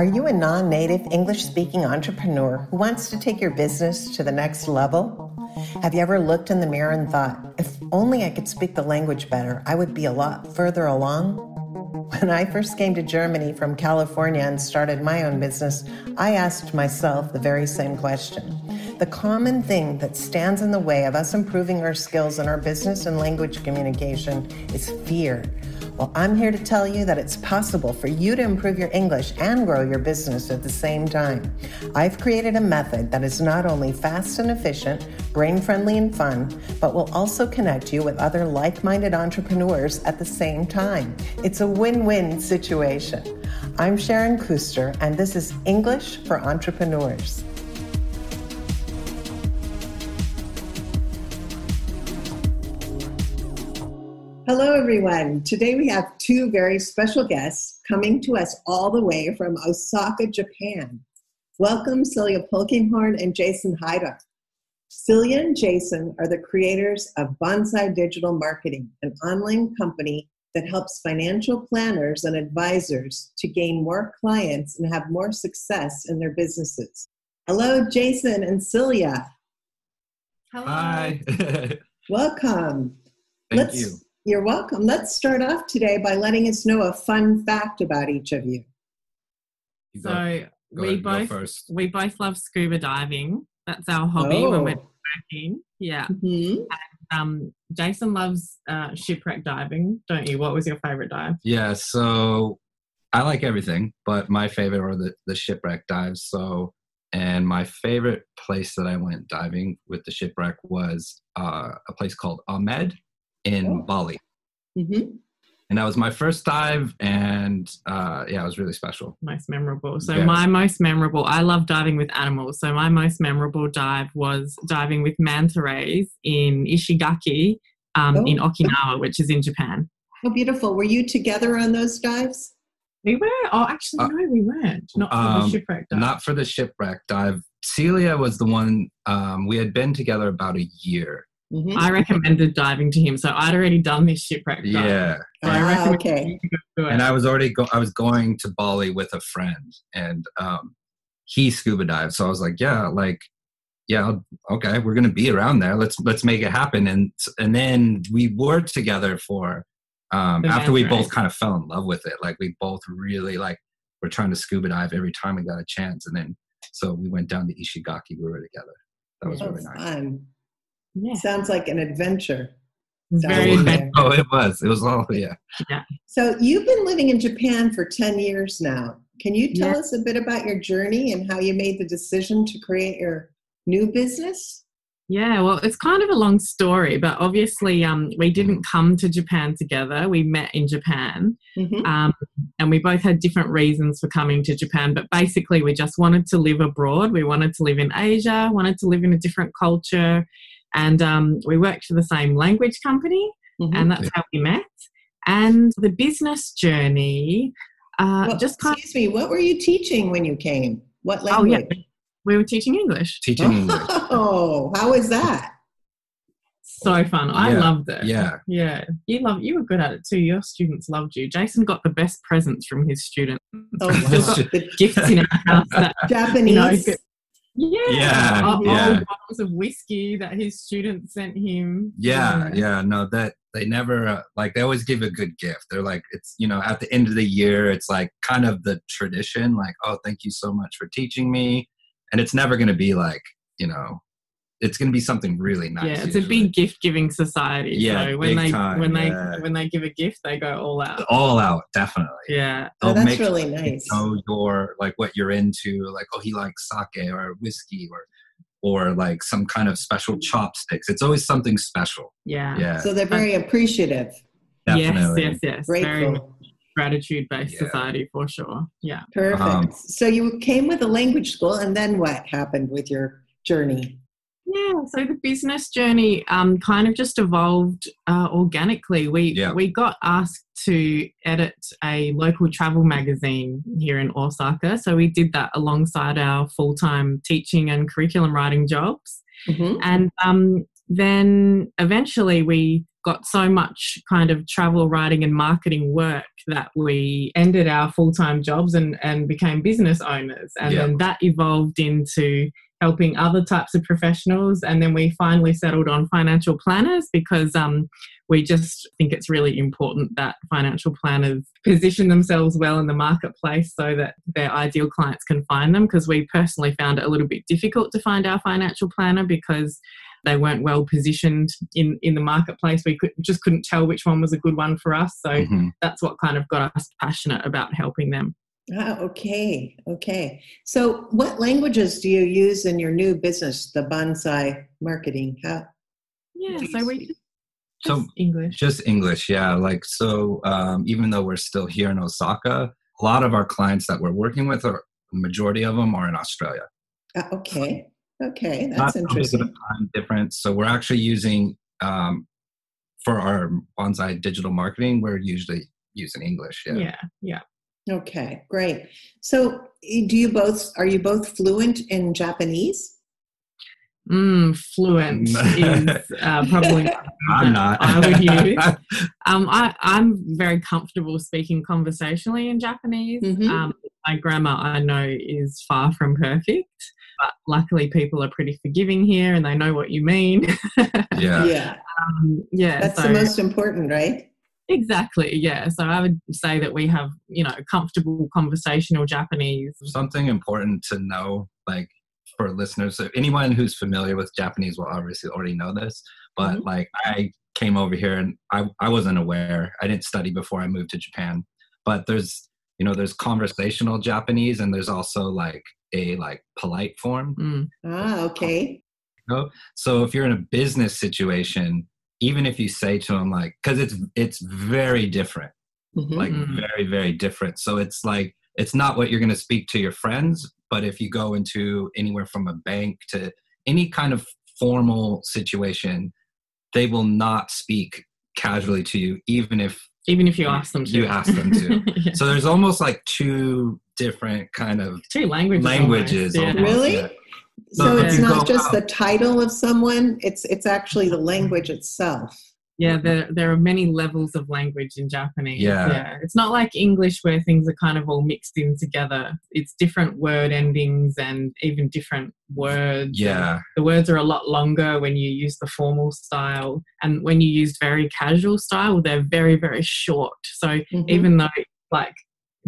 Are you a non native English speaking entrepreneur who wants to take your business to the next level? Have you ever looked in the mirror and thought, if only I could speak the language better, I would be a lot further along? When I first came to Germany from California and started my own business, I asked myself the very same question. The common thing that stands in the way of us improving our skills in our business and language communication is fear. Well, I'm here to tell you that it's possible for you to improve your English and grow your business at the same time. I've created a method that is not only fast and efficient, brain friendly and fun, but will also connect you with other like minded entrepreneurs at the same time. It's a win win situation. I'm Sharon Kuster, and this is English for Entrepreneurs. Hello, everyone. Today we have two very special guests coming to us all the way from Osaka, Japan. Welcome, Celia Polkinghorn and Jason Haidar. Celia and Jason are the creators of Bonsai Digital Marketing, an online company that helps financial planners and advisors to gain more clients and have more success in their businesses. Hello, Jason and Celia. Hello. Hi. Welcome. Thank Let's, you you're welcome. Let's start off today by letting us know a fun fact about each of you. you so go we ahead, both we both love scuba diving. That's our hobby oh. when we're working. Yeah. Mm-hmm. And, um, Jason loves uh, shipwreck diving, don't you? What was your favorite dive? Yeah, so I like everything, but my favorite are the, the shipwreck dives. So, and my favorite place that I went diving with the shipwreck was uh, a place called Amed in oh. Bali. Mm-hmm. And that was my first dive, and uh, yeah, it was really special. Most memorable. So, my most memorable, I love diving with animals. So, my most memorable dive was diving with manta rays in Ishigaki um, oh. in Okinawa, which is in Japan. Oh, beautiful. Were you together on those dives? We were. Oh, actually, uh, no, we weren't. Not for um, the shipwreck dive. Not for the shipwreck dive. Celia was the one, um, we had been together about a year Mm-hmm. I recommended diving to him, so I'd already done this shipwreck. Dive. Yeah. So ah, okay. And I was already go- I was going to Bali with a friend, and um, he scuba dived. So I was like, yeah, like, yeah, okay, we're gonna be around there. Let's let's make it happen. And and then we worked together for um, after we both kind of fell in love with it. Like we both really like were trying to scuba dive every time we got a chance, and then so we went down to Ishigaki. We were together. That was really nice. Fun. Yeah. Sounds like an adventure. Very adventure. Oh, it was. It was all, yeah. Yeah. So you've been living in Japan for 10 years now. Can you tell yeah. us a bit about your journey and how you made the decision to create your new business? Yeah, well, it's kind of a long story, but obviously, um, we didn't come to Japan together. We met in Japan, mm-hmm. um, and we both had different reasons for coming to Japan. But basically, we just wanted to live abroad. We wanted to live in Asia, wanted to live in a different culture, and um, we worked for the same language company, mm-hmm. and that's how we met. And the business journey, uh, well, just kind excuse of, me, what were you teaching when you came? What language? Oh, yeah. We were teaching English. Teaching English. Oh, how was that? So fun. I yeah, loved it. Yeah. Yeah. You love you were good at it too. Your students loved you. Jason got the best presents from his students. Oh, the gifts in our house that Japanese. You know, yeah, yeah, old, yeah. bottles of whiskey that his students sent him. Yeah, yeah, yeah. No, that they never uh, like they always give a good gift. They're like it's you know at the end of the year, it's like kind of the tradition. Like, oh, thank you so much for teaching me, and it's never going to be like you know it's going to be something really nice. Yeah, it's usually. a big gift giving society. Yeah, so when they time, when yeah. they when they give a gift, they go all out. All out, definitely. Yeah, oh, that's really nice. Know your like what you're into. Like, oh, he likes sake or whiskey or or like some kind of special chopsticks. It's always something special. Yeah, yeah. So they're very appreciative. Definitely. Yes, yes, yes. Grateful. Very gratitude based yeah. society for sure. Yeah. Perfect. Um, so you came with a language school, and then what happened with your journey? Yeah, so the business journey um, kind of just evolved uh, organically. We yeah. we got asked to edit a local travel magazine here in Osaka, so we did that alongside our full time teaching and curriculum writing jobs. Mm-hmm. And um, then eventually we got so much kind of travel writing and marketing work that we ended our full-time jobs and, and became business owners and yeah. then that evolved into helping other types of professionals and then we finally settled on financial planners because um, we just think it's really important that financial planners position themselves well in the marketplace so that their ideal clients can find them because we personally found it a little bit difficult to find our financial planner because they weren't well positioned in in the marketplace. We could, just couldn't tell which one was a good one for us. So mm-hmm. that's what kind of got us passionate about helping them ah, okay okay so what languages do you use in your new business the bonsai marketing How, yeah so we just so english just english yeah like so um, even though we're still here in osaka a lot of our clients that we're working with are majority of them are in australia uh, okay Okay, that's Not interesting. time difference. So we're actually using um, for our bonsai digital marketing. We're usually using English. Yeah. Yeah. Yeah. Okay, great. So, do you both are you both fluent in Japanese? Mm, fluent is uh, probably not I'm not. I would use. Um, I, I'm very comfortable speaking conversationally in Japanese. Mm-hmm. Um, my grammar, I know, is far from perfect but luckily people are pretty forgiving here and they know what you mean. yeah. Yeah. Um, yeah. That's so, the most important, right? Exactly. Yeah. So I would say that we have, you know, comfortable conversational Japanese. Something important to know, like for listeners, so anyone who's familiar with Japanese will obviously already know this, but mm-hmm. like I came over here and I, I wasn't aware. I didn't study before I moved to Japan, but there's, you know, there's conversational Japanese and there's also like a like polite form. Mm. Ah, okay. You? So if you're in a business situation, even if you say to them like, because it's it's very different, mm-hmm. like mm-hmm. very very different. So it's like it's not what you're going to speak to your friends, but if you go into anywhere from a bank to any kind of formal situation, they will not speak casually to you, even if even if you ask them to. You ask them to. yeah. So there's almost like two different kind of two languages. Languages, yeah. really. Yeah. So, so it's not just out, the title of someone; it's it's actually the language itself. Yeah, there there are many levels of language in Japanese. Yeah. yeah. It's not like English where things are kind of all mixed in together. It's different word endings and even different words. Yeah. The words are a lot longer when you use the formal style. And when you use very casual style, they're very, very short. So mm-hmm. even though like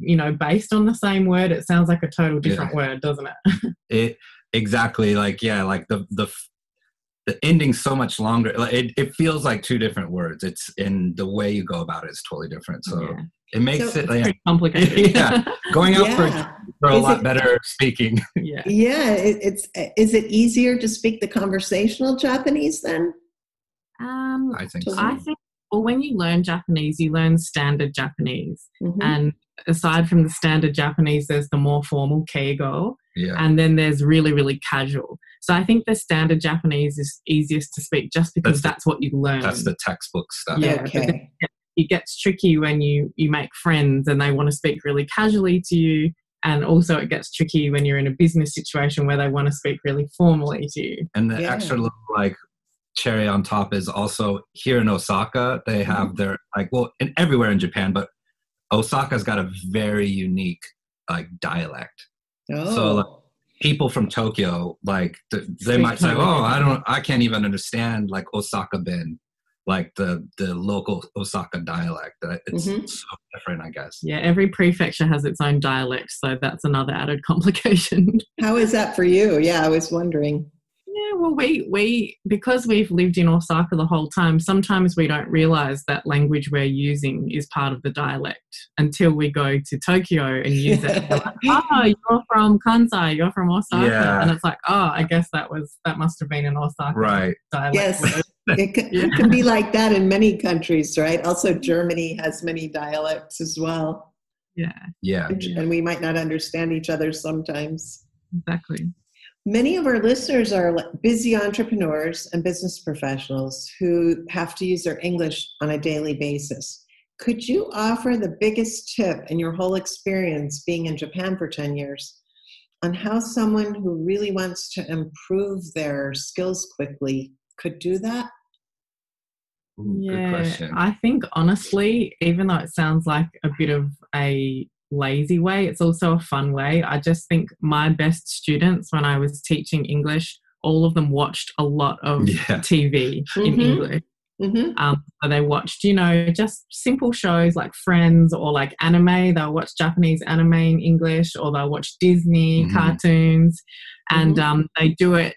you know, based on the same word, it sounds like a total different yeah. word, doesn't it? it exactly like yeah, like the the the ending's so much longer. Like it, it feels like two different words. It's in the way you go about it is totally different. So yeah. it makes so, it like, complicated. yeah, going out yeah. for, for a is lot it, better speaking. Yeah, yeah. It, it's is it easier to speak the conversational Japanese then? Um, I think. So. I think. Well, when you learn Japanese, you learn standard Japanese, mm-hmm. and aside from the standard Japanese, there's the more formal keigo, yeah. and then there's really really casual. So I think the standard Japanese is easiest to speak just because that's, that's the, what you learn. That's the textbook stuff. Yeah, okay. it gets tricky when you you make friends and they want to speak really casually to you and also it gets tricky when you're in a business situation where they want to speak really formally to you and the yeah. extra little like cherry on top is also here in osaka they mm-hmm. have their like well and everywhere in japan but osaka's got a very unique like dialect oh. so like, people from Tokyo, like they might say, "Oh, I don't, I can't even understand like Osaka Ben, like the the local Osaka dialect. It's mm-hmm. so different, I guess." Yeah, every prefecture has its own dialect, so that's another added complication. How is that for you? Yeah, I was wondering. Yeah, well, we we because we've lived in Osaka the whole time. Sometimes we don't realize that language we're using is part of the dialect until we go to Tokyo and use it. like, oh, you're from Kansai, you're from Osaka, yeah. and it's like, oh, I guess that was that must have been an Osaka right. dialect. Yes. it, can, yeah. it can be like that in many countries, right? Also, Germany has many dialects as well. Yeah. Yeah. And we might not understand each other sometimes. Exactly. Many of our listeners are busy entrepreneurs and business professionals who have to use their English on a daily basis. Could you offer the biggest tip in your whole experience being in Japan for 10 years on how someone who really wants to improve their skills quickly could do that? Ooh, yeah, I think honestly, even though it sounds like a bit of a lazy way, it's also a fun way. I just think my best students, when I was teaching English, all of them watched a lot of Yeah. TV in Mhm. English. Mm-hmm. Um, so they watched, you know, just simple shows like Friends or like anime. They'll watch Japanese anime in English or they'll watch Disney Mhm. cartoons. And Mhm. um, they do it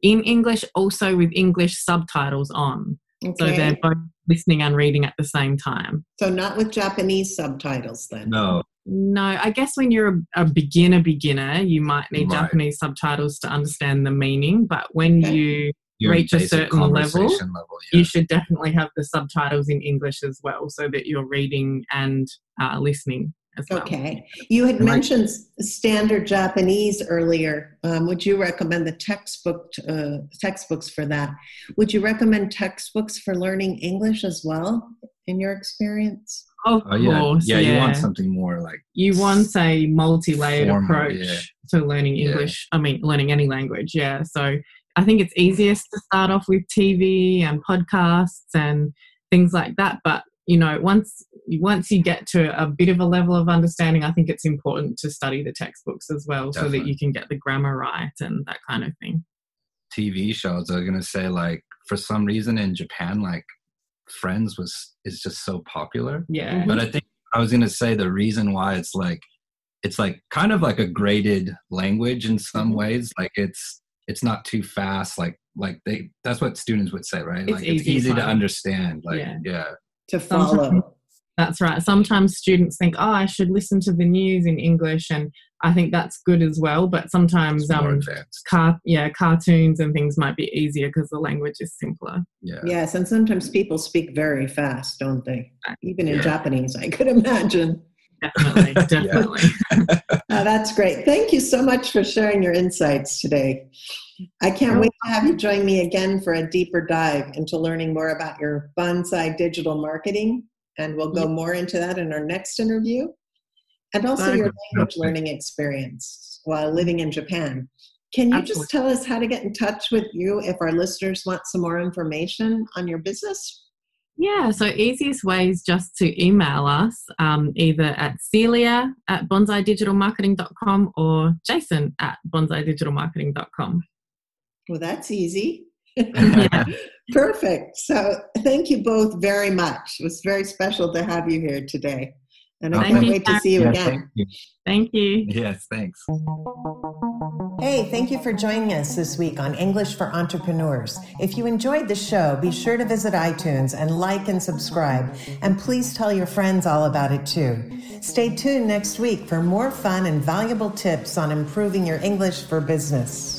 in English, also with English subtitles on. So they're both listening and reading at the same time. So not with Japanese subtitles then. No, No, I guess when you're a, a beginner beginner, you might need Right. Japanese subtitles to understand the meaning. But when Okay. you you're Reach a certain level, level. yeah. you should definitely have the subtitles in English as well, so that you're reading and uh, listening as well. Okay. You had And mentioned standard Japanese earlier. Um, would you recommend the textbook uh, textbooks for that? Would you recommend textbooks for learning English as well, in your experience? Of Oh yeah, course, yeah, yeah. You want something more like You want a multi-layered Formal, approach yeah. to learning Yeah. English. I mean, learning any language. Yeah. So I think it's easiest to start off with TV and podcasts and things like that. But you know, once once you get to a bit of a level of understanding, I think it's important to study the textbooks as well, so that you can get the grammar right and that kind of thing. TV shows. I was gonna say like for some reason in Japan, like Friends was is just so popular. Yeah. But I think I was gonna say the reason why it's like it's like kind of like a graded language in some Mhm. ways. Like it's it's not too fast. Like like they that's what students would say, right? It's like it's easy to easy to understand. Like Yeah. yeah. To follow. That's right. Sometimes students think, oh, I should listen to the news in English, and I think that's good as well. But sometimes, um, car- yeah, cartoons and things might be easier because the language is simpler. Yeah. Yes, and sometimes people speak very fast, don't they? Even in Yeah. Japanese, I could imagine. Definitely, definitely. Uh, that's great. Thank you so much for sharing your insights today. I can't wait to have you join me again for a deeper dive into learning more about your bonsai digital marketing. And we'll go more into that in our next interview. And also your language learning experience while living in Japan. Can you just tell us how to get in touch with you if our listeners want some more information on your business? Yeah, so easiest way is just to email us um, either at Celia at bonsaidigitalmarketing.com or Jason at bonsaidigitalmarketing.com. Well, that's easy. Yeah. Perfect. So thank you both very much. It was very special to have you here today. And I Thank can't you, wait to see you Yeah, again. thank you. Thank you. Yes, thanks. Hey, thank you for joining us this week on English for Entrepreneurs. If you enjoyed the show, be sure to visit iTunes and like and subscribe. And please tell your friends all about it too. Stay tuned next week for more fun and valuable tips on improving your English for business.